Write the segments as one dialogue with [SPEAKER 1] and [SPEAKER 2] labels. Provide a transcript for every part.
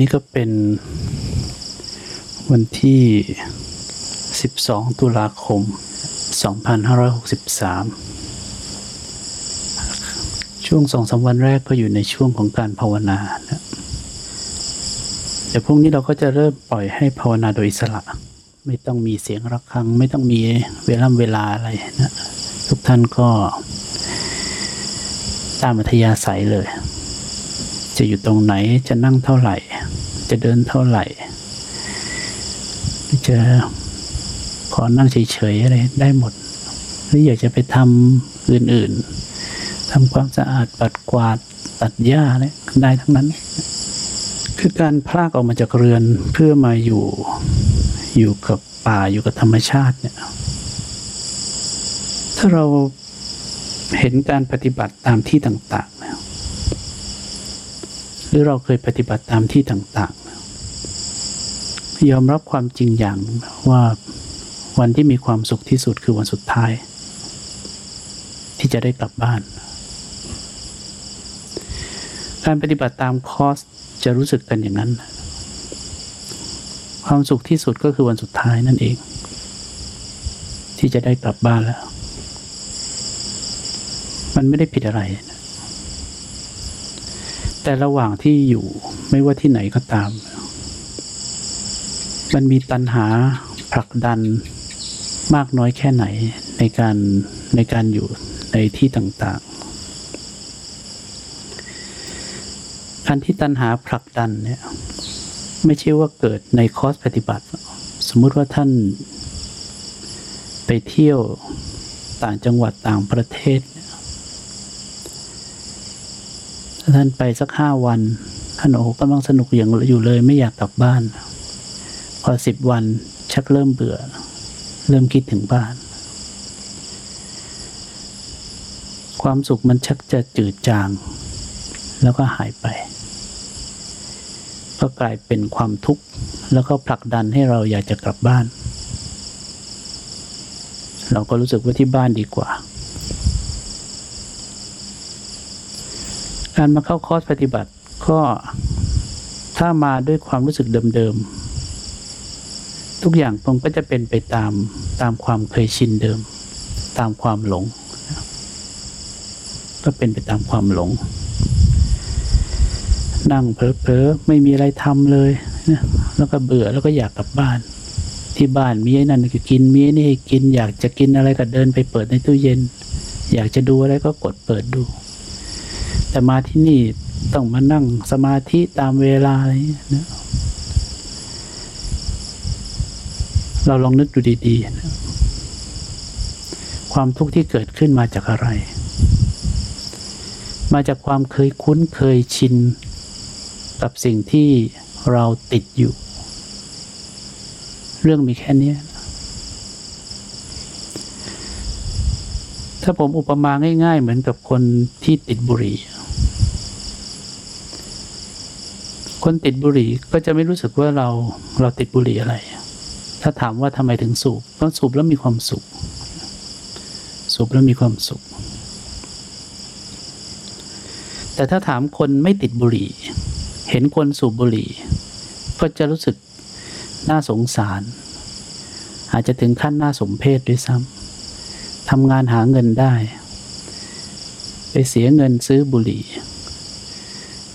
[SPEAKER 1] นนี้ก็เป็นวันที่ 12 ตุลาคม 2563 ช่วงสองสาวันแรกก็อยู่ในช่วงของการภาวนานะแต่พรุ่งนี้เราก็จะเริ่มปล่อยให้ภาวนาโดยอิสระ ไม่ต้องมีเสียงระฆัง ไม่ต้องมีเวลาเวลาอะไรนะ ทุกท่านก็ตามอัธยาศัยเลย จะอยู่ตรงไหนจะนั่งเท่าไหร่ จะเดินเท่าไหร่จะขอนั่งเฉยๆอะไรได้หมด หรืออยากจะไปทำอื่นๆทำความสะอาดปัดกวาดตัดหญ้าเนี่ยได้ทั้งนั้น คือการพลากออกมาจากเรือนเพื่อมาอยู่อยู่กับป่าอยู่กับธรรมชาติเนี่ย ถ้าเราเห็นการปฏิบัติตามที่ต่างๆแล้วหรือเราเคยปฏิบัติตามที่ต่าง ยอมรับความจริงอย่างว่าวันที่มีความสุขที่สุดคือวันสุดท้าย ที่จะได้กลับบ้าน การปฏิบัติตามคอร์สจะรู้สึกกันอย่างนั้น ความสุขที่สุดก็คือวันสุดท้ายนั่นเอง ที่จะได้กลับบ้านแล้ว มันไม่ได้ผิดอะไร แต่ระหว่างที่อยู่ไม่ว่าที่ไหนก็ตาม มันมีตัณหาผลักดันมากน้อยแค่ไหนในการในการอยู่ในที่ต่างๆ การที่ตัณหาผลักดันเนี่ยไม่ใช่ว่าเกิดในคอร์สปฏิบัติ สมมุติว่าท่านไปเที่ยวต่างจังหวัดต่างประเทศถ้าท่านไปสักห้าวันท่านโอ้กำลังสนุกอย่างอยู่เลยไม่อยากกลับบ้าน พอสิบวันชักเริ่มเบื่อ เริ่มคิดถึงบ้าน ความสุขมันชักจะจืดจาง แล้วก็หายไป ก็กลายเป็นความทุกข์ แล้วก็ผลักดันให้เราอยากจะกลับบ้าน เราก็รู้สึกว่าที่บ้านดีกว่า การมาเข้าคอร์สปฏิบัติก็ถ้ามาด้วยความรู้สึกเดิมๆ ทุกอย่างมันก็จะเป็นไปตามตามความเคยชินเดิม ตามความหลง ก็เป็นไปตามความหลง นั่งเพลอๆไม่มีอะไรทำเลยนะแล้วก็เบื่อแล้วก็อยากกลับบ้าน ที่บ้านมีไอ้นั่นก็กินมีไอ้นี่กิน อยากจะกินอะไรก็เดินไปเปิดในตู้เย็น อยากจะดูอะไรก็กดเปิดดู แต่มาที่นี่ต้องมานั่งสมาธิตามเวลาอะไรนะ เราลองนึกดูดีๆนะความทุกข์ที่เกิดขึ้นมาจากอะไร มาจากความเคยคุ้นเคยชิน กับสิ่งที่เราติดอยู่ เรื่องมีแค่นี้ ถ้าผมอุปมาง่าย ๆ เหมือนกับคนที่ติดบุหรี่ คนติดบุหรี่ก็จะไม่รู้สึกว่าเราเราติดบุหรี่อะไร ถ้าถามว่าทำไมถึงสูบเพราะสูบแล้วมีความสุข สูบแล้วมีความสุข แต่ถ้าถามคนไม่ติดบุหรี่ เห็นคนสูบบุหรี่ ก็จะรู้สึกน่าสงสาร อาจจะถึงขั้นน่าสมเพชด้วยซ้ำทำงานหาเงินได้ ไปเสียเงินซื้อบุหรี่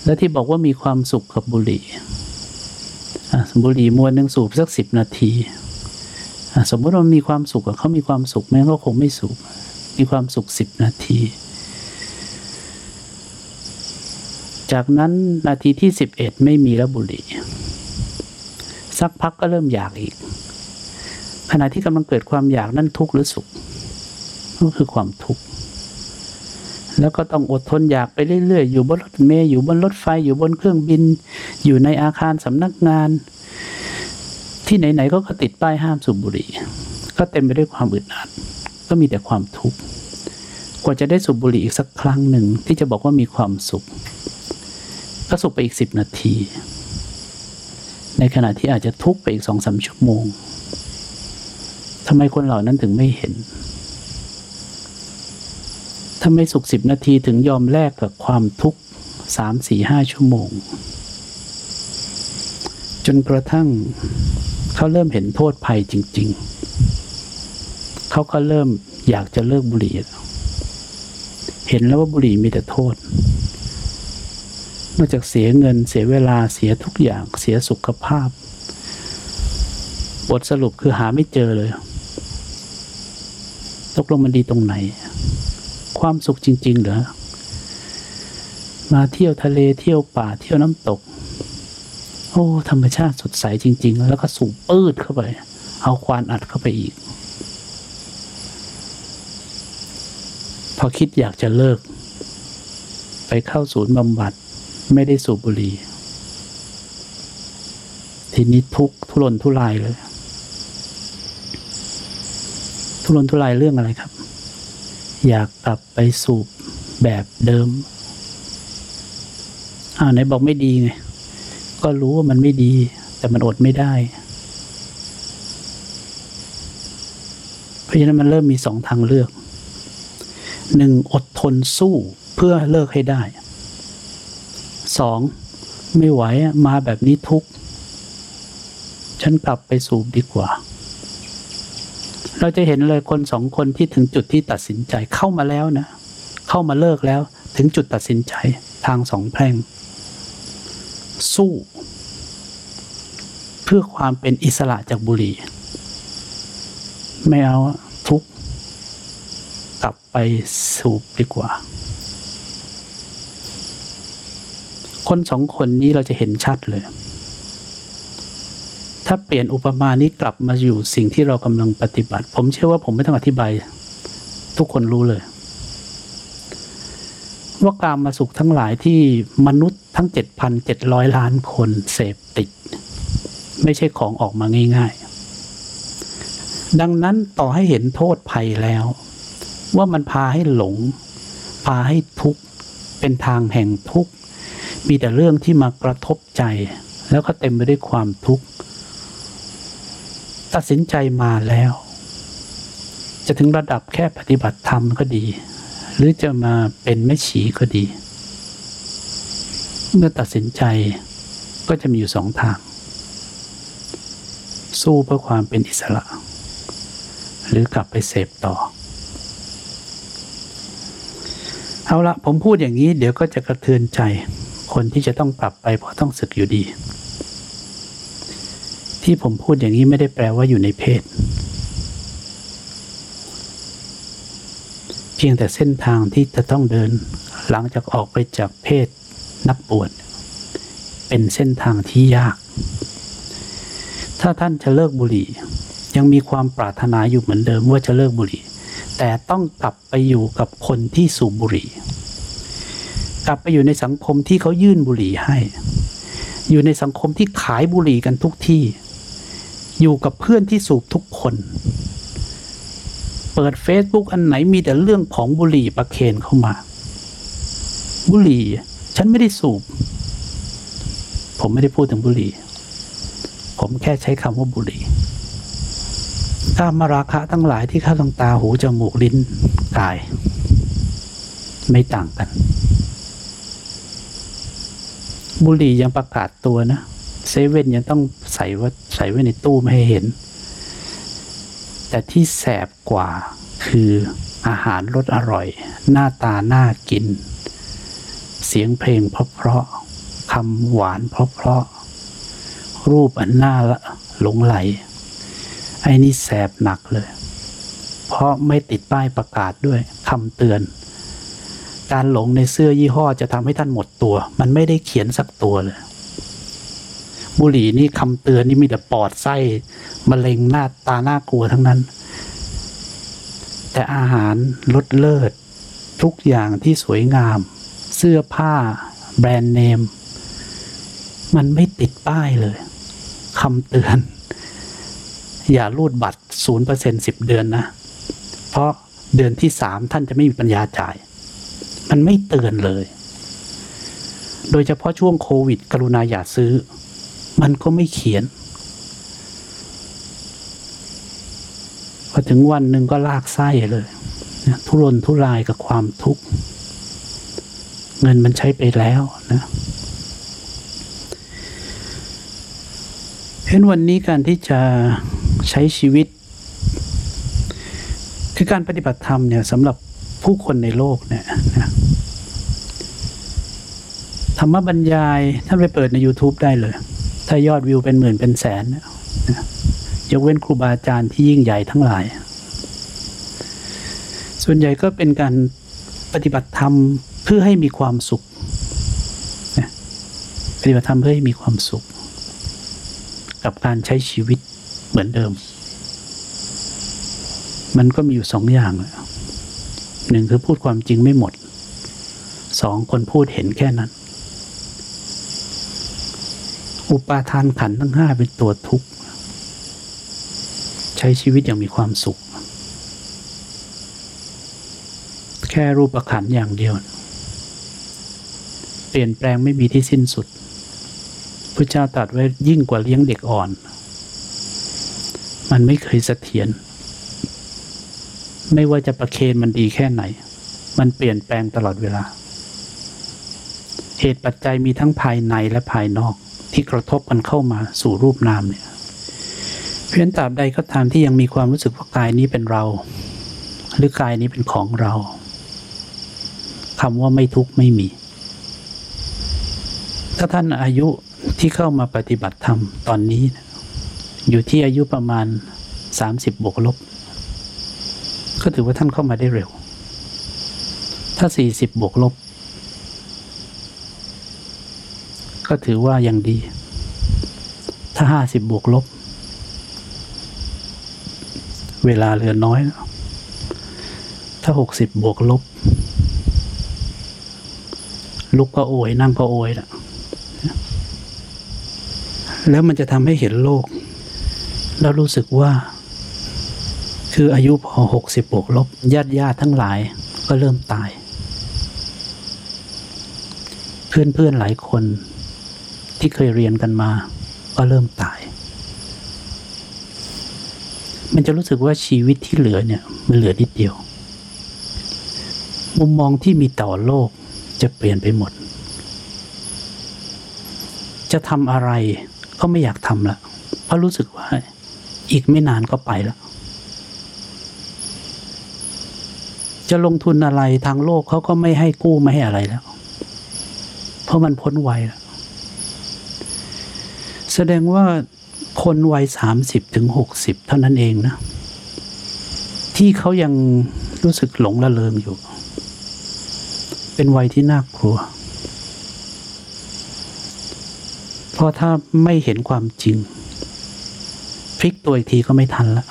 [SPEAKER 1] และที่บอกว่ามีความสุขกับบุหรี่บุหรี่มวนหนึ่งสูบสักสิบนาที สมมติว่ามีความสุขเขามีความสุขแม้ก็คงไม่สูบมีความสุขสิบนาที จากนั้นนาทีที่สิบเอ็ดไม่มีแล้วบุหรี่สักพักก็เริ่มอยากอีก ขณะที่กำลังเกิดความอยากนั่นทุกข์หรือสุขก็คือความทุกข์แล้วก็ต้องอดทนอยากไปเรื่อยๆ อยู่บนรถเมล์อยู่บนรถไฟอยู่บนเครื่องบิน อยู่ในอาคารสำนักงาน ที่ไหนๆก็ติดป้ายห้ามสูบบุหรี่ ก็เต็มไปด้วยความอึดอัด ก็มีแต่ความทุกข์กว่าจะได้สูบบุหรี่อีกสักครั้งหนึ่งที่จะบอกว่ามีความสุข ก็สุขไปอีกสิบนาที ในขณะที่อาจจะทุกข์ไปอีกสองสามชั่วโมงทำไมคนเหล่านั้นถึงไม่เห็นทำไมสุขสิบนาทีถึงยอมแลกกับความทุกข์สามสี่ห้าชั่วโมง จนกระทั่ง เขาเริ่มเห็นโทษภัยจริง ๆ เขาก็เริ่มอยากจะเลิกบุหรี่ เห็นแล้วว่าบุหรี่มีแต่โทษ นอกจากเสียเงินเสียเวลาเสียทุกอย่างเสียสุขภาพ บทสรุปคือหาไม่เจอเลย ตกลงมันดีตรงไหน ความสุขจริง ๆ เหรอ มาเที่ยวทะเลเที่ยวป่าเที่ยวน้ำตก อ้ ธรรมชาติสดใสจริง ๆ แล้วก็สูบปืดเข้าไป เอาควานอัดเข้าไปอีก พอคิดอยากจะเลิก ไปเข้าศูนย์บำบัด ไม่ได้สูบบุหรี่ทีนี้ทุกทุรนทุรายเลย ทุรนทุรายเรื่องอะไรครับ อยากกลับไปสูบแบบเดิมอ้าวไหนบอกไม่ดีไง ก็รู้ว่ามันไม่ดี แต่มันอดไม่ได้ เพราะฉะนั้นมันเริ่มมีสองทางเลือกหนึ่งอดทนสู้เพื่อเลิกให้ได้สองไม่ไหวมาแบบนี้ทุกฉันกลับไปสูบดีกว่า เราจะเห็นเลยคนสองคนที่ถึงจุดที่ตัดสินใจเข้ามาแล้วนะ เข้ามาเลิกแล้วถึงจุดตัดสินใจทางสองแพร่ง สู้ เพื่อความเป็นอิสระจากบุหรี่ ไม่เอาทุกกลับไปสูบดีกว่า คนสองคนนี้เราจะเห็นชัดเลย ถ้าเปลี่ยนอุปมานี้กลับมาอยู่สิ่งที่เรากำลังปฏิบัติ ผมเชื่อว่าผมไม่ต้องอธิบาย ทุกคนรู้เลย ว่าการมาสุขทั้งหลายที่มนุษย์ทั้ง 7,700 ล้านคนเสพติด ไม่ใช่ของออกมาง่าย ๆ ดังนั้นต่อให้เห็นโทษภัยแล้ว ว่ามันพาให้หลง พาให้ทุกข์ เป็นทางแห่งทุกข์ มีแต่เรื่องที่มากระทบใจ แล้วก็เต็มไปด้วยความทุกข์ ตัดสินใจมาแล้ว จะถึงระดับแค่ปฏิบัติธรรมก็ดี หรือจะมาเป็นแม่ชีก็ดี เมื่อตัดสินใจก็จะมีอยู่สองทาง สู้เพื่อความเป็นอิสระ หรือกลับไปเสพต่อ เอาละผมพูดอย่างนี้เดี๋ยวก็จะกระเทือนใจ คนที่จะต้องกลับไปเพราะต้องศึกอยู่ดี ที่ผมพูดอย่างนี้ไม่ได้แปลว่าอยู่ในเพศ เพียงแต่เส้นทางที่จะต้องเดิน หลังจากออกไปจากเพศนักบวชเป็นเส้นทางที่ยาก ถ้าท่านจะเลิกบุหรี่ ยังมีความปรารถนาอยู่เหมือนเดิมว่าจะเลิกบุหรี่ แต่ต้องกลับไปอยู่กับคนที่สูบบุหรี่ กลับไปอยู่ในสังคมที่เขายื่นบุหรี่ให้ อยู่ในสังคมที่ขายบุหรี่กันทุกที่ อยู่กับเพื่อนที่สูบทุกคน เปิด Facebook อันไหนมีแต่เรื่องของบุหรี่ประเคนเข้ามา บุหรี่ ฉันไม่ได้สูบ ผมไม่ได้พูดถึงบุหรี่ ผมแค่ใช้คำว่าบุหรี่กามาราคะทั้งหลายที่เข้าทางตาหูจมูกลิ้นกาย ไม่ต่างกัน บุหรี่ยังประกาศตัวนะเซเว่นยังต้องใส่ว่าใส่ไว้ในตู้ไม่ให้เห็น แต่ที่แสบกว่าคืออาหารรสอร่อย หน้าตาน่ากิน เสียงเพลงเพราะๆคำหวานเพราะๆรูปอันน่าหลงไหล ไอ้นี่แสบหนักเลย เพราะไม่ติดป้ายประกาศด้วยคำเตือน การหลงในเสื้อยี่ห้อจะทำให้ท่านหมดตัว มันไม่ได้เขียนสักตัวเลยบุหรี่นี่คำเตือนนี่มีแต่ปอดไส้ มะเร็งหน้าตาหน่ากลัวทั้งนั้น แต่อาหารลดเลิศ ทุกอย่างที่สวยงาม เสื้อผ้า แบรนด์เนม มันไม่ติดป้ายเลยคำเตือน อย่ารูดบัตรศูนย์เปอร์เซ็นสิบเดือนนะ เพราะเดือนที่สามท่านจะไม่มีปัญญาจ่าย มันไม่เตือนเลย โดยเฉพาะช่วงโควิด กรุณาอย่าซื้อ มันก็ไม่เขียน อถึงวันหนึ่งก็ลากไส้เลยนะทุรนทุรายกับความทุกข์ เงินมันใช้ไปแล้วนะเช่นวันนี้การที่จะใช้ชีวิต คือการปฏิบัติธรรมเนี่ยสำหรับผู้คนในโลกเนี่ยนะธรรมบรรยายท่านไปเปิดใน YouTube ได้เลย ถ้ายอดวิวเป็นหมื่นเป็นแสนนะ ยกเว้นครูบาอาจารย์ที่ยิ่งใหญ่ทั้งหลาย ส่วนใหญ่ก็เป็นการปฏิบัติธรรมเพื่อให้มีความสุขปฏิบัติธรรมเพื่อให้มีความสุข กับการใช้ชีวิตเหมือนเดิม มันก็มีอยู่สองอย่างหนึ่งคือพูดความจริงไม่หมดสองคนพูดเห็นแค่นั้น อุปาทานขันทั้งห้าเป็นตัวทุกข์ ช้ชีวิตอย่างมีความสุข แค่รูปขันอย่างเดียว เปลี่ยนแปลงไม่มีที่สิ้นสุดพระเจ้าตรัสไว้ยิ่งกว่าเลี้ยงเด็กอ่อน มันไม่เคยเสถียรไม่ว่าจะประเคนมันดีแค่ไหน มันเปลี่ยนแปลงตลอดเวลา เหตุปัจจัยมีทั้งภายในและภายนอกที่กระทบกันเข้ามาสู่รูปนามเนี่ย เพียงตราบใดก็ตามที่ยังมีความรู้สึกว่ากายนี้เป็นเรา หรือกายนี้เป็นของเราคำว่าไม่ทุกข์ไม่มี ถ้าท่านอายุที่เข้ามาปฏิบัติธรรมตอนนี้ อยู่ที่อายุประมาณสามสิบบวกลบ ก็ถือว่าท่านเข้ามาได้เร็ว ถ้าสี่สิบบวกลบ ก็ถือว่ายังดี ถ้าห้าสิบบวกลบ เวลาเหลือน้อยแล้วถ้าหกสิบบวกลบ ลุกก็โอยนั่งก็โอยแล้วแล้วมันจะทำให้เห็นโลก แล้วรู้สึกว่า คืออายุพอหกสิบบวกลบญาติญาติทั้งหลายก็เริ่มตาย เพื่อนเพื่อนหลายคนที่เคยเรียนกันมา ก็เริ่มตาย มันจะรู้สึกว่าชีวิตที่เหลือเนี่ย มันเหลือนิดเดียว มุมมองที่มีต่อโลกจะเปลี่ยนไปหมด จะทำอะไรก็ไม่อยากทำละเพราะรู้สึกว่า อีกไม่นานก็ไปแล้วจะลงทุนอะไรทางโลกเขาก็ไม่ให้กู้ไม่ให้อะไรแล้ว เพราะมันพ้นวัยแล้ว แสดงว่า คนวัยสามสิบถึงหกสิบเท่านั้นเองนะ ที่เขายังรู้สึกหลงละเลงอยู่ เป็นวัยที่น่ากลัว เพราะถ้าไม่เห็นความจริงพลิกตัวอีกทีก็ไม่ทันแล้ว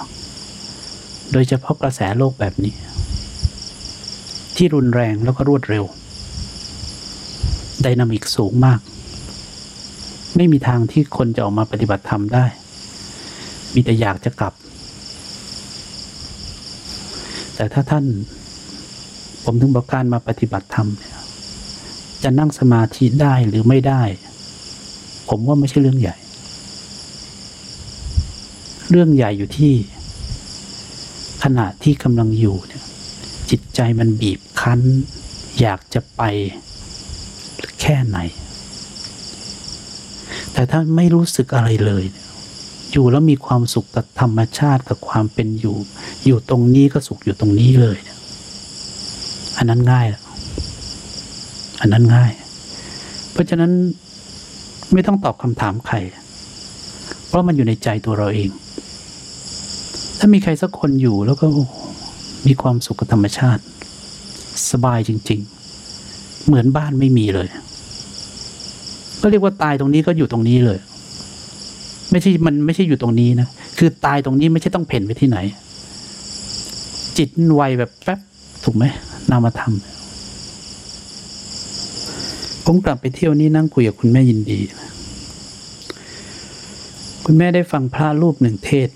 [SPEAKER 1] โดยเฉพาะกระแสโลกแบบนี้ ที่รุนแรงแล้วก็รวดเร็ว ไดนามิกสูงมาก ไม่มีทางที่คนจะออกมาปฏิบัติธรรมได้ มีแต่อยากจะกลับ แต่ถ้าท่าน ผมถึงบอกการมาปฏิบัติธรรมเนี่ยจะนั่งสมาธิได้หรือไม่ได้ ผมว่าไม่ใช่เรื่องใหญ่ เรื่องใหญ่อยู่ที่ ขณะที่กำลังอยู่เนี่ยจิตใจมันบีบคั้น อยากจะไปแค่ไหน แต่ถ้าไม่รู้สึกอะไรเลย อยู่แล้วมีความสุขกับธรรมชาติกับความเป็นอยู่ อยู่ตรงนี้ก็สุขอยู่ตรงนี้เลย อันนั้นง่ายอันนั้นง่าย เพราะฉะนั้นไม่ต้องตอบคำถามใคร เพราะมันอยู่ในใจตัวเราเอง ถ้ามีใครสักคนอยู่แล้วก็มีความสุขกับธรรมชาติ สบายจริง ๆ เหมือนบ้านไม่มีเลย ก็เรียกว่าตายตรงนี้ก็อยู่ตรงนี้เลย ไม่ใช่มันไม่ใช่อยู่ตรงนี้นะคือตายตรงนี้ไม่ใช่ต้องเพ่นไปที่ไหน จิตไวแบบแป๊บถูกไหมนามธรรมผมกลับไปเที่ยวนี้นั่งคุยกับคุณแม่ยินดี คุณแม่ได้ฟังพระรูปหนึ่งเทศ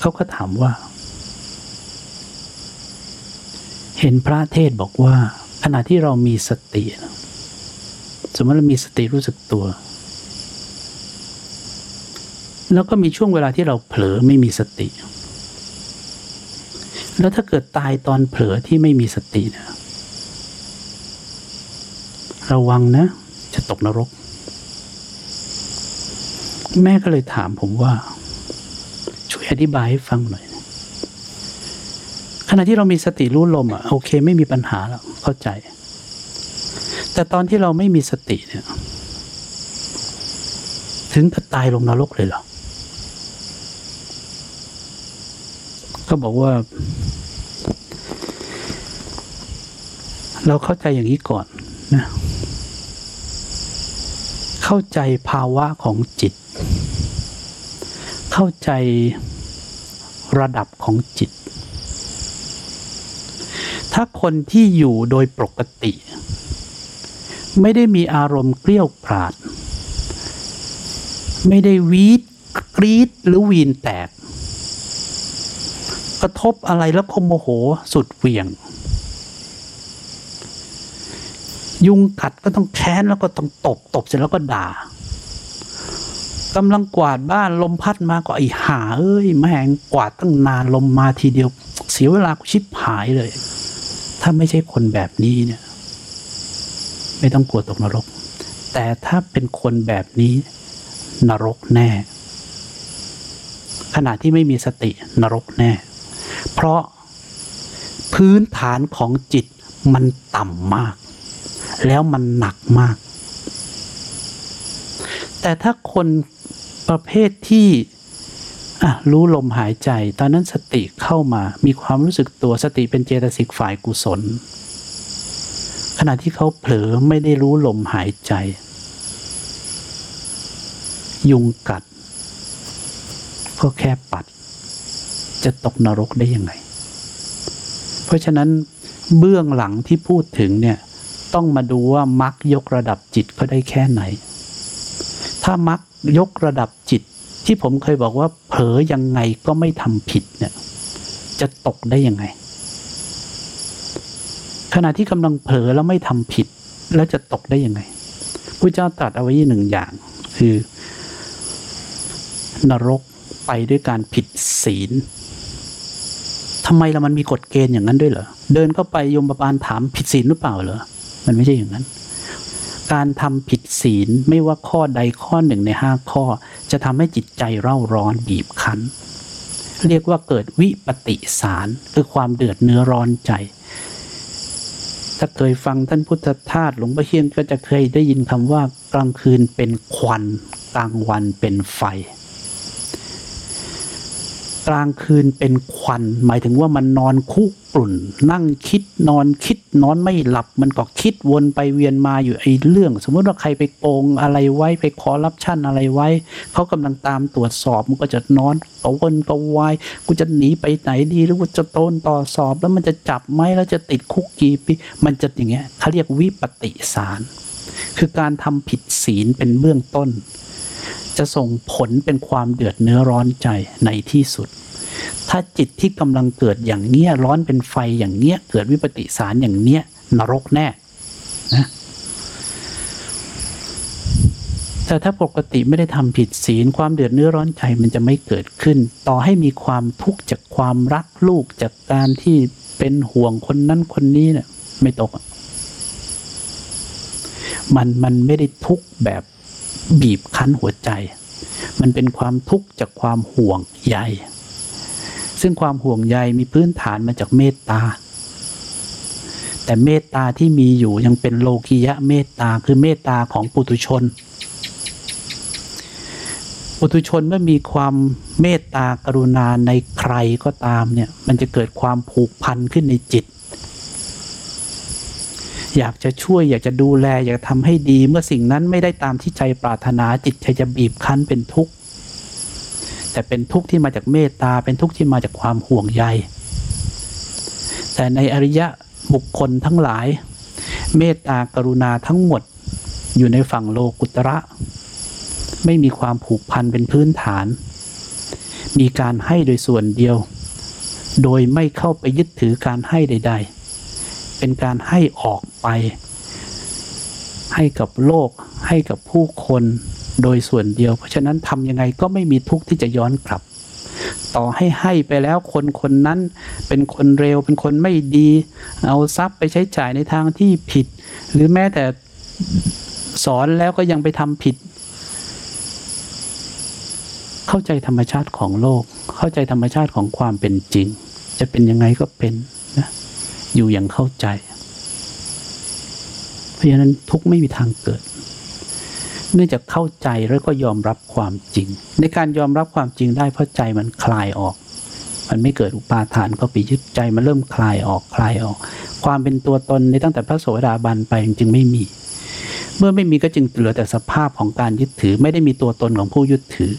[SPEAKER 1] เขาก็ถามว่า เห็นพระเทศบอกว่า ขณะที่เรามีสติ สมมติเรามีสติรู้สึกตัว แล้วก็มีช่วงเวลาที่เราเผลอไม่มีสติ แล้วถ้าเกิดตายตอนเผลอที่ไม่มีสติเนี่ยระวังนะ จะตกนรก แม่ก็เลยถามผมว่า ช่วยอธิบายให้ฟังหน่อยขณะที่เรามีสติรู้ลมอะโอเค ไม่มีปัญหาแล้วเข้าใจ แต่ตอนที่เราไม่มีสติเนี่ย ถึงกับตายลงนรกเลยเหรอก็บอกว่า เราเข้าใจอย่างนี้ก่อนนะเข้าใจภาวะของจิต เข้าใจระดับของจิต ถ้าคนที่อยู่โดยปกติ ไม่ได้มีอารมณ์เกลี้ยวกราด ไม่ได้วีดกรีดหรือวีนแตก กระทบอะไรแล้วคมโมโหสุดเหวี่ยง ยุงกัดก็ต้องแค้นแล้วก็ต้องตบตบเสร็จแล้วก็ด่ากำลังกวาดบ้านลมพัดมาก็ไอหาเอ้ยแม่งกวาดตั้งนานลมมาทีเดียว เสียเวลากูชิบหายเลย ถ้าไม่ใช่คนแบบนี้เนี่ย ไม่ต้องกลัวตกนรก แต่ถ้าเป็นคนแบบนี้นรกแน่ ขณะที่ไม่มีสตินรกแน่ เพราะพื้นฐานของจิตมันต่ำมาก แล้วมันหนักมาก แต่ถ้าคนประเภทที่รู้ลมหายใจ ตอนนั้นสติเข้ามามีความรู้สึกตัวสติเป็นเจตสิกฝ่ายกุศล ขณะที่เขาเผลอไม่ได้รู้ลมหายใจ ยุงกัด ก็แค่ปัด จะตกนรกได้ยังไง เพราะฉะนั้นเบื้องหลังที่พูดถึงเนี่ย ต้องมาดูว่ามักยกระดับจิตก็ได้แค่ไหน ถ้ามักยกระดับจิตที่ผมเคยบอกว่าเผลอยังไงก็ไม่ทำผิดเนี่ย จะตกได้ยังไง ขณะที่กำลังเผลอแล้วไม่ทำผิด แล้วจะตกได้ยังไงพระเจ้าตรัสเอาไว้หนึ่งอย่าง คือ นรกไปด้วยการผิดศีลทำไมละมันมีกฎเกณฑ์อย่างนั้นด้วยเหรอ เดินเข้าไปยมบาลถามผิดศีลหรือเปล่าเหรอ มันไม่ใช่อย่างนั้น การทำผิดศีลไม่ว่าข้อใดข้อหนึ่งในห้าข้อ จะทำให้จิตใจเร่าร้อนบีบคั้น เรียกว่าเกิดวิปติสารคือความเดือดเนื้อร้อนใจ ถ้าเคยฟังท่านพุทธทาสหลวงพ่อเชียนก็จะเคยได้ยินคำว่ากลางคืนเป็นควัน กลางวันเป็นไฟ กลางคืนเป็นควัน หมายถึงว่ามันนอนคุกรุ่น นั่งคิด นอนคิดนอนไม่หลับมันก็คิดวนไปเวียนมาอยู่ไอ้เรื่อง สมมติว่าใครไปโกงอะไรไว้ไปขอรับชั่นอะไรไว้ เขากำลังตามตรวจสอบมันก็จะนอนกวนกวายกูจะหนีไปไหนดีหรือว่าจะโดนต่อสอบ แล้วมันจะจับไหมแล้วจะติดคุกกี่ปีมันจะอย่างเงี้ยเขาเรียกวิปติสาร คือการทำผิดศีลเป็นเบื้องต้น จะส่งผลเป็นความเดือดเนื้อร้อนใจในที่สุด ถ้าจิตที่กำลังเกิดอย่างเนี้ยร้อนเป็นไฟอย่างเนี้ยเกิดวิปติสารอย่างเนี้ยนรกแน่นะแต่ถ้าปกติไม่ได้ทำผิดศีลความเดือดเนื้อร้อนใจมันจะไม่เกิดขึ้น ต่อให้มีความทุกข์จากความรักลูกจากการที่เป็นห่วงคนนั้นคนนี้เนี่ยไม่ตก มันมันไม่ได้ทุกข์แบบบีบคั้นหัวใจ มันเป็นความทุกข์จากความห่วงใย ซึ่งความห่วงใยมีพื้นฐานมาจากเมตตา แต่เมตตาที่มีอยู่ยังเป็นโลกิยะเมตตาคือเมตตาของปุถุชน ปุถุชนเมื่อมีความเมตตากรุณาในใครก็ตามเนี่ยมันจะเกิดความผูกพันขึ้นในจิต อยากจะช่วยอยากจะดูแลอยากทำให้ดี เมื่อสิ่งนั้นไม่ได้ตามที่ใจปรารถนาจิตใจจะบีบคั้นเป็นทุกข์ แต่เป็นทุกข์ที่มาจากเมตตา เป็นทุกข์ที่มาจากความห่วงใย แต่ในอริยะบุคคลทั้งหลาย เมตตากรุณาทั้งหมดอยู่ในฝั่งโลกุตระ ไม่มีความผูกพันเป็นพื้นฐาน มีการให้โดยส่วนเดียว โดยไม่เข้าไปยึดถือการให้ใด ๆ เป็นการให้ออกไป ให้กับโลก ให้กับผู้คน โดยส่วนเดียว เพราะฉะนั้นทำยังไงก็ไม่มีทุกข์ที่จะย้อนกลับ ต่อให้ให้ไปแล้วคนคนนั้นเป็นคนเร็วเป็นคนไม่ดี เอาทรัพย์ไปใช้จ่ายในทางที่ผิด หรือแม้แต่สอนแล้วก็ยังไปทำผิด เข้าใจธรรมชาติของโลก เข้าใจธรรมชาติของความเป็นจริง จะเป็นยังไงก็เป็นนะอยู่อย่างเข้าใจ เพราะฉะนั้นทุกข์ไม่มีทางเกิด เนื่องจากเข้าใจแล้วก็ยอมรับความจริง ในการยอมรับความจริงได้เพราะใจมันคลายออก มันไม่เกิดอุปาทานก็ไปยึดใจมันเริ่มคลายออกคลายออก ความเป็นตัวตนในตั้งแต่พระโสดาบันไปจึงไม่มี เมื่อไม่มีก็จึงเหลือแต่สภาพของการยึดถือ ไม่ได้มีตัวตนของผู้ยึดถือ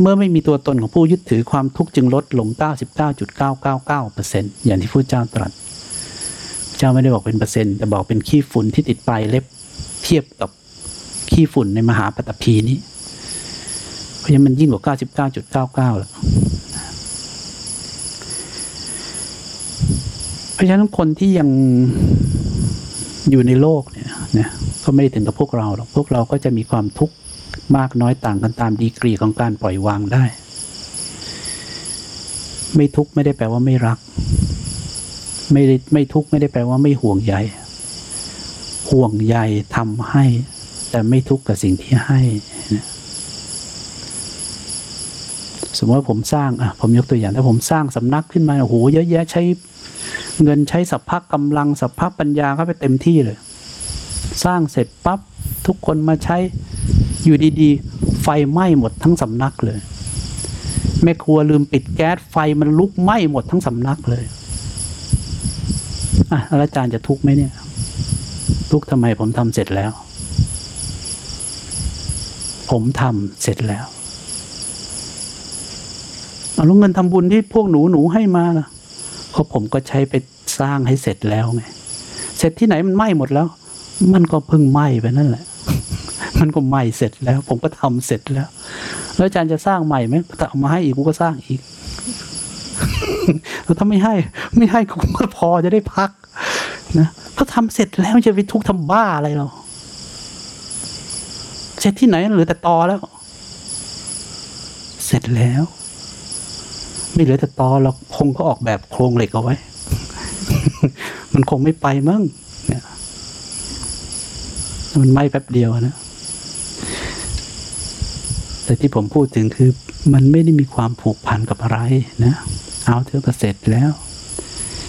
[SPEAKER 1] เมื่อไม่มีตัวตนของผู้ยึดถือความทุกข์จึงลดลง 99.999%อย่างที่พระเจ้าตรัสเจ้าไม่ได้บอกเป็นเปอร์เซ็นต์แต่บอกเป็นขี้ฝุ่นที่ติดปลายเล็บเทียบกับ ขี้ฝุ่นในมหาปฐพีนี้ เพราะฉะนั้นมันยิ่งกว่า99.99แล้วเพราะฉะนั้นคนที่ยังอยู่ในโลกเนี่ยนะก็ไม่ได้ถึงกับพวกเราหรอกพวกเราก็จะมีความทุกข์มากน้อยต่างกันตามดีกรีของการปล่อยวางได้ ไม่ทุกข์ไม่ได้แปลว่าไม่รัก ไม่ได้ไม่ทุกข์ไม่ได้แปลว่าไม่ห่วงใยห่วงใยทำให้ แต่ไม่ทุกข์กับสิ่งที่ให้นะสมมติว่าผมสร้างอะผมยกตัวอย่างถ้าผมสร้างสำนักขึ้นมาโอ้โหเยอะแยะใช้เงินใช้สัพพะกำลังสัพพะปัญญาเข้าไปเต็มที่เลย สร้างเสร็จปั๊บทุกคนมาใช้อยู่ดีๆ ไฟไหม้หมดทั้งสำนักเลยแม่ครัวลืมปิดแก๊สไฟมันลุกไหม้หมดทั้งสำนักเลยอะอาจารย์จะทุกข์ไหมเนี่ย ทุกข์ทำไมผมทำเสร็จแล้ว ผมทำเสร็จแล้วเอาแล้วเงินทำบุญที่พวกหนูหนูให้มาล่ะเพราะผมก็ใช้ไปสร้างให้เสร็จแล้วไงเสร็จที่ไหนมันไหม้หมดแล้ว มันก็เพิ่งไหม้ไปนั่นแหละ มันก็ไหม้เสร็จแล้ว ผมก็ทำเสร็จแล้ว แล้วอาจารย์จะสร้างใหม่ไหมถ้าเอามาให้อีกกูก็สร้างอีกแล้วถ้าไม่ให้ ไม่ให้กูก็พอจะได้พักนะเพราทำเสร็จแล้วจะไปทุกข์ทำบ้าอะไรเรา เสร็จที่ไหนเหลือแต่ตอแล้ว เสร็จแล้ว ไม่เหลือแต่ตอเราคงก็ออกแบบโครงเหล็กเอาไว้ มันคงไม่ไปมั้งเนี่ยมันไหม้แป๊บเดียวนะ แต่ที่ผมพูดถึงคือ มันไม่ได้มีความผูกพันกับอะไรนะ เอาเถอะก็เสร็จแล้ว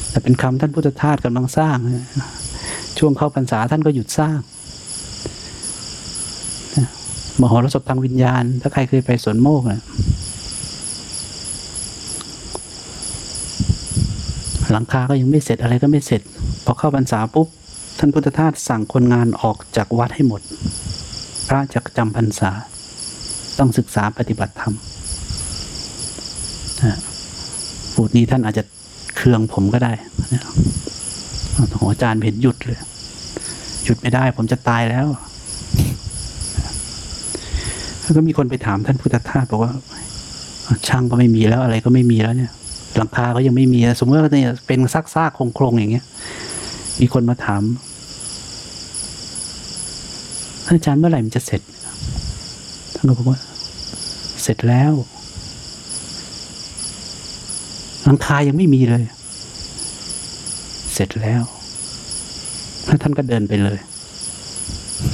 [SPEAKER 1] แต่เป็นคำท่านพุทธทาสกำลังสร้าง ช่วงเข้าพรรษาท่านก็หยุดสร้าง มโหรสพทางวิญญาณ ถ้าใครเคยไปสวนโมกนะหลังคาก็ยังไม่เสร็จอะไรก็ไม่เสร็จ พอเข้าพรรษาปุ๊บ ท่านพุทธทาสสั่งคนงานออกจากวัดให้หมด พระจะจำพรรษา ต้องศึกษาปฏิบัติธรรมนะพูดนี้ท่านอาจจะเคืองผมก็ได้โหอาจารย์เห็นหยุดเลย หยุดไม่ได้ผมจะตายแล้ว แล้วก็มีคนไปถามท่านพุทธทาสบอกว่า ช่างก็ไม่มีแล้วอะไรก็ไม่มีแล้วเนี่ย หลังคาก็ยังไม่มี สมมติว่าเนี่ยเป็นซากซากโครงๆอย่างเงี้ย มีคนมาถามท่านอาจารย์เมื่อไหร่มันจะเสร็จท่านก็บอกว่า เสร็จแล้ว หลังคายังไม่มีเลย เสร็จแล้วแล้วท่านก็เดินไปเลย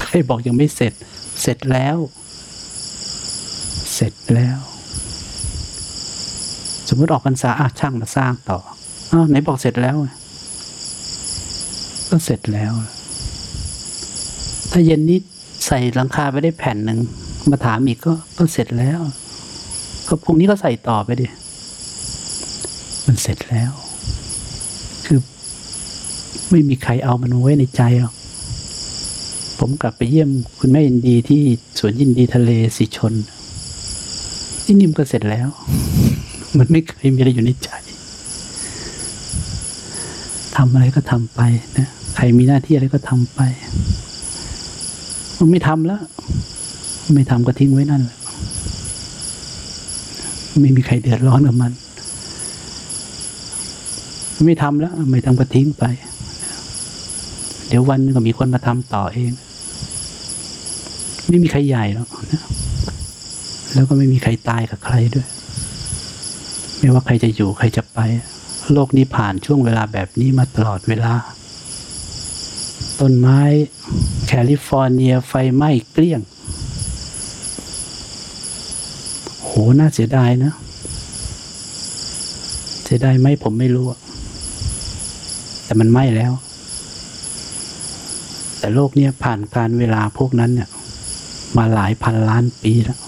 [SPEAKER 1] ใครบอกยังไม่เสร็จ เสร็จแล้ว ร็จแล้ว สมมติออกพรรษาอะช่างมาสร้างต่ออ้าวไหนบอกเสร็จแล้ว ก็เสร็จแล้ว ถ้าเย็นนี้ใส่หลังคาไปได้แผ่นหนึ่งมาถามอีกก็ก็เสร็จแล้วก็พรุ่งนี้ก็ใส่ต่อไปดิมันเสร็จแล้ว คือไม่มีใครเอามันไว้ในใจหรอกผมกลับไปเยี่ยมคุณแม่ยินดีที่สวนยินดีทะเลสีชน ที่นิ่มก็เสร็จแล้ว มันไม่เคยมีอะไรอยู่ในใจทำอะไรก็ทำไปนะใครมีหน้าที่อะไรก็ทำไป มันไม่ทำแล้ว ไม่ทำก็ทิ้งไว้นั่นแหละไม่มีใครเดือดร้อนกับมัน ไม่ทำแล้ว ไม่ทำก็ทิ้งไป เดี๋ยววันนึงก็มีคนมาทำต่อเอง ไม่มีใครใหญ่หรอกนะ แล้วก็ไม่มีใครตายกับใครด้วย ไม่ว่าใครจะอยู่ใครจะไป โลกนี้ผ่านช่วงเวลาแบบนี้มาตลอดเวลา ต้นไม้แคลิฟอร์เนียไฟไหม้เกลี้ยง โห น่าเสียดายนะ เสียดายไหมผมไม่รู้ แต่มันไหม่แล้ว แต่โลกเนี้ยผ่านการเวลาพวกนั้นเนี่ยมาหลายพันล้านปีแล้ว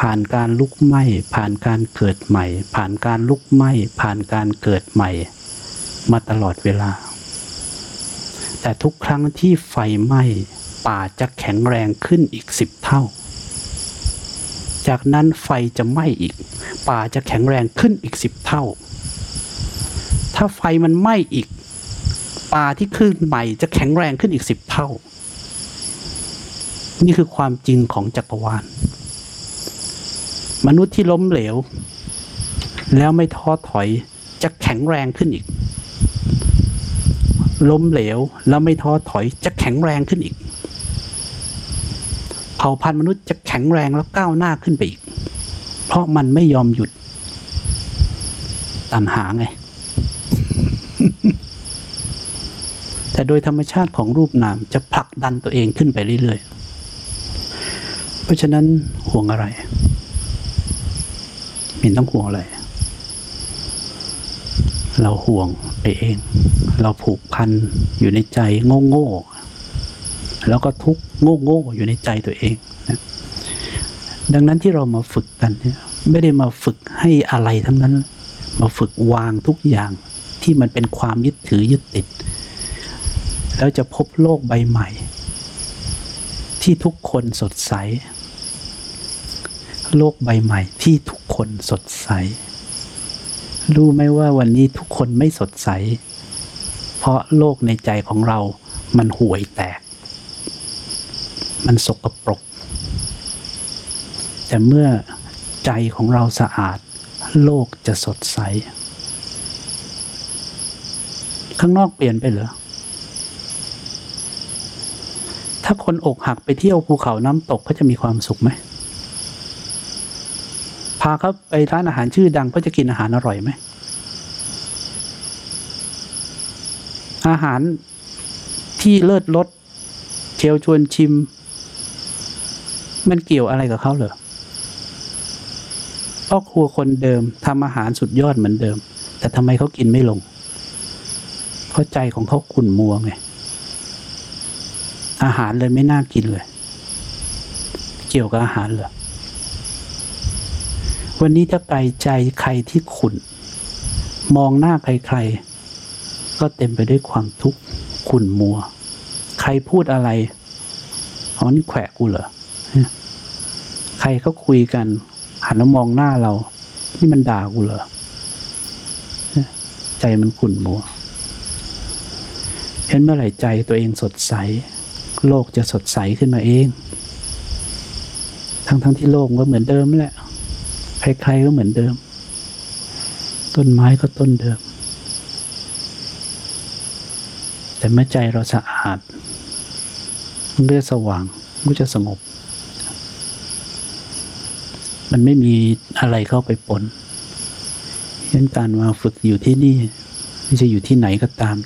[SPEAKER 1] ผ่านการลุกไหม้ผ่านการเกิดใหม่ ผ่านการลุกไหม้ผ่านการเกิดใหม่ มาตลอดเวลา แต่ทุกครั้งที่ไฟไหม้ป่าจะแข็งแรงขึ้นอีกสิบเท่า จากนั้นไฟจะไหม้อีก ป่าจะแข็งแรงขึ้นอีกสิบเท่า ถ้าไฟมันไหม้อีก ป่าที่ขึ้นใหม่จะแข็งแรงขึ้นอีกสิบเท่า นี่คือความจริงของจักรวาล มนุษย์ที่ล้มเหลว แล้วไม่ท้อถอยจะแข็งแรงขึ้นอีก ล้มเหลวแล้วไม่ท้อถอยจะแข็งแรงขึ้นอีกเผ่าพันธุ์มนุษย์จะแข็งแรงแล้วก้าวหน้าขึ้นไปอีก เพราะมันไม่ยอมหยุดตันหาไง แต่โดยธรรมชาติของรูปนามจะผลักดันตัวเองขึ้นไปเรื่อยๆ เพราะฉะนั้นห่วงอะไร มินต้องห่วงอะไร เราห่วงไปเอง เราผูกพันอยู่ในใจโง่โง่ๆแล้วก็ทุกโง่โง่ๆอยู่ในใจตัวเองนะดังนั้นที่เรามาฝึกกันเนี่ยไม่ได้มาฝึกให้อะไรทั้งนั้น มาฝึกวางทุกอย่างที่มันเป็นความยึดถือยึดติด แล้วจะพบโลกใบใหม่ ที่ทุกคนสดใส โลกใบใหม่ที่ทุกคนสดใส รู้ไหมว่าวันนี้ทุกคนไม่สดใส เพราะโลกในใจของเรา มันห่วยแตก มันสกปรก แต่เมื่อใจของเราสะอาด โลกจะสดใส ข้างนอกเปลี่ยนไปเหรอ ถ้าคนอกหักไปเที่ยวภูเขาน้ำตกเขาจะมีความสุขไหม พาเขาไปร้านอาหารชื่อดังเขาจะกินอาหารอร่อยไหม อาหารที่เลิศรสเชลชวนชิม มันเกี่ยวอะไรกับเขาเหรอพ่อครัวคนเดิมทำอาหารสุดยอดเหมือนเดิม แต่ทำไมเขากินไม่ลงเพราะใจของเขาขุ่นมัวไง อาหารเลยไม่น่ากินเลย เกี่ยวกับอาหารเหรอ วันนี้ถ้าไปใจใครที่ขุ่นมองหน้าใครๆ ก็เต็มไปด้วยความทุกข์ขุ่นมัว ใครพูดอะไรอ๋อนี่แขวะกูเหรอใครเขาคุยกัน หันมามองหน้าเรา นี่มันด่ากูเหรอใจมันขุ่นมัวเห็นเมื่อไหร่ใจตัวเองสดใส โลกจะสดใสขึ้นมาเอง ทั้งๆทที่โลกก็เหมือนเดิมแหละ ใครๆก็เหมือนเดิม ต้นไม้ก็ต้นเดิม แต่เมื่อใจเราสะอาด มันก็จะสว่าง มันก็จะสงบ มันไม่มีอะไรเข้าไปปนเช่นการมาฝึกอยู่ที่นี่ไม่ใช่อยู่ที่ไหนก็ตาม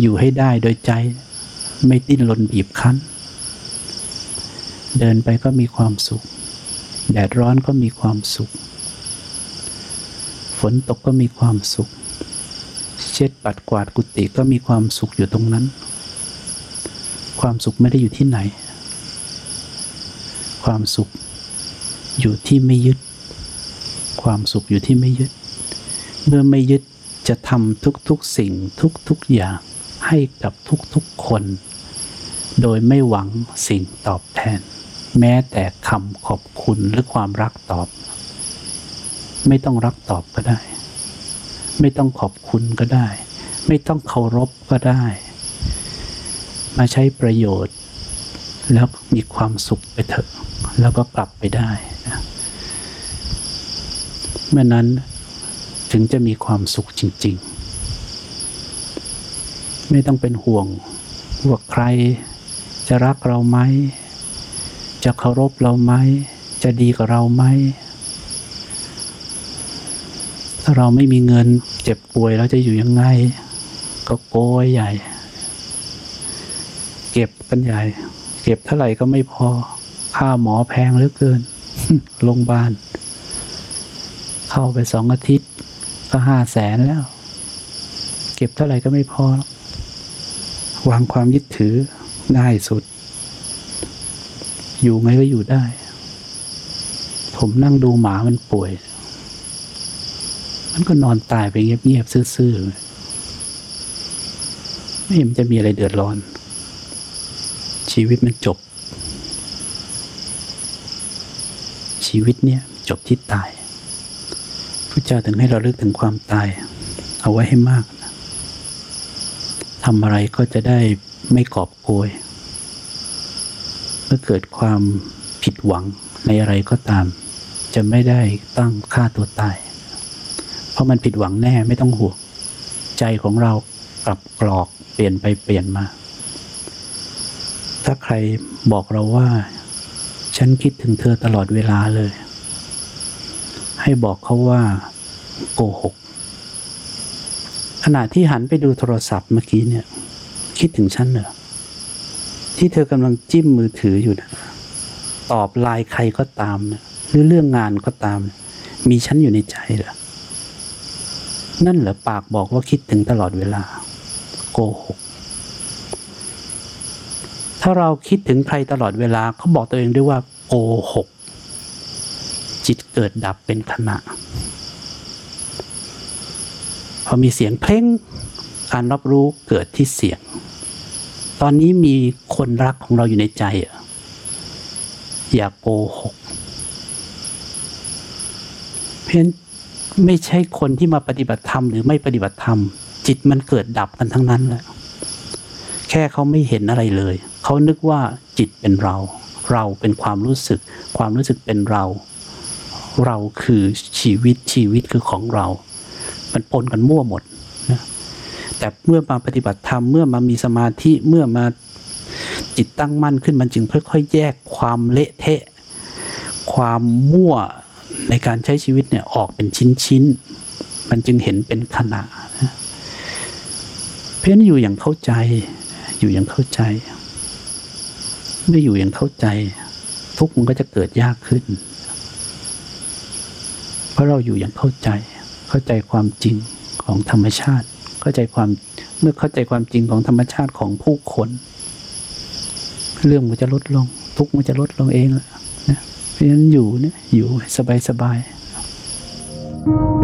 [SPEAKER 1] อยู่ให้ได้โดยใจ ไม่ดิ้นรนบีบคั้น เดินไปก็มีความสุข แดดร้อนก็มีความสุข ฝนตกก็มีความสุข เช็ดปัดกวาดกุฏิก็มีความสุขอยู่ตรงนั้น ความสุขไม่ได้อยู่ที่ไหน ความสุขอยู่ที่ไม่ยึด ความสุขอยู่ที่ไม่ยึด เมื่อไม่ยึดจะทำทุกๆสิ่งทุกๆอย่างให้กับทุกๆคน โดยไม่หวังสิ่งตอบแทน แม้แต่คำขอบคุณหรือความรักตอบ ไม่ต้องรักตอบก็ได้ ไม่ต้องขอบคุณก็ได้ ไม่ต้องเคารพก็ได้ มาใช้ประโยชน์ แล้วมีความสุขไปเถอะ แล้วก็กลับไปได้นะเมื่อนั้นถึงจะมีความสุขจริง ๆ ไม่ต้องเป็นห่วงว่าใครจะรักเราไหม จะเคารพเราไหม จะดีกับเราไหม ถ้าเราไม่มีเงินเจ็บป่วยแล้วจะอยู่ยังไง ก็โกยใหญ่ เก็บกันใหญ่ เก็บเท่าไหร่ก็ไม่พอ ค่าหมอแพงเหลือเกิน โรงพยาบาล เข้าไปสองอาทิตย์ ก็ห้าแสนแล้ว เก็บเท่าไหร่ก็ไม่พอ วางความยึดถือง่ายสุด อยู่ไงก็อยู่ได้ ผมนั่งดูหมามันป่วย มันก็นอนตายไปเงียบๆซื่อๆไม่เห็นมันจะมีอะไรเดือดร้อน ชีวิตมันจบ ชีวิตเนี่ยจบที่ตายพระเจ้าถึงให้เราเลือกถึงความตาย เอาไว้ให้มากทำอะไรก็จะได้ไม่กอบโกย เมื่อเกิดความผิดหวังในอะไรก็ตาม จะไม่ได้ตั้งค่าตัวตาย เพราะมันผิดหวังแน่ไม่ต้องห่วงใจของเรากลับกรอกเปลี่ยนไปเปลี่ยนมา ถ้าใครบอกเราว่า ฉันคิดถึงเธอตลอดเวลาเลย ให้บอกเขาว่าโกหกขณะที่หันไปดูโทรศัพท์เมื่อกี้เนี่ย คิดถึงฉันเหรอ ที่เธอกำลังจิ้มมือถืออยู่นะตอบไลน์ใครก็ตามนะหรือเรื่องงานก็ตาม มีฉันอยู่ในใจเหรอนั่นเหรอปากบอกว่าคิดถึงตลอดเวลา โกหก ถ้าเราคิดถึงใครตลอดเวลาเขาบอกตัวเองด้วยว่าโกหก จิตเกิดดับเป็นขณะ พอมีเสียงเพลงการรับรู้เกิดที่เสียง ตอนนี้มีคนรักของเราอยู่ในใจ อย่าโกหก เพราะฉะนั้นไม่ใช่คนที่มาปฏิบัติธรรมหรือไม่ปฏิบัติธรรม จิตมันเกิดดับกันทั้งนั้นแหละแค่เขาไม่เห็นอะไรเลย เขานึกว่าจิตเป็นเรา เราเป็นความรู้สึก ความรู้สึกเป็นเรา เราคือชีวิตชีวิตคือของเรา มันปนกันมั่วหมด แต่เมื่อมาปฏิบัติธรรมเมื่อมามีสมาธิเมื่อมาจิตตั้งมั่นขึ้นมันจึงค่อยๆ แยกความเละเทะ ความมั่วในการใช้ชีวิตเนี่ยออกเป็นชิ้นๆ มันจึงเห็นเป็นขณะนะเพราะนั้นอยู่อย่างเข้าใจ อยู่อย่างเข้าใจเมื่อยู่อย่างเข้าใจ ทุกมันก็จะเกิดยากขึ้น เพราะเราอยู่อย่างเข้าใจ เข้าใจความจริงของธรรมชาติ เข้าใจความเมื่อเข้าใจความจริงของธรรมชาติของผู้คนเรื่องมันจะลดลง ทุกมันจะลดลงเองแหละนะเพราะฉะนั้นอยู่เนี่ยอยู่สบายสบายๆ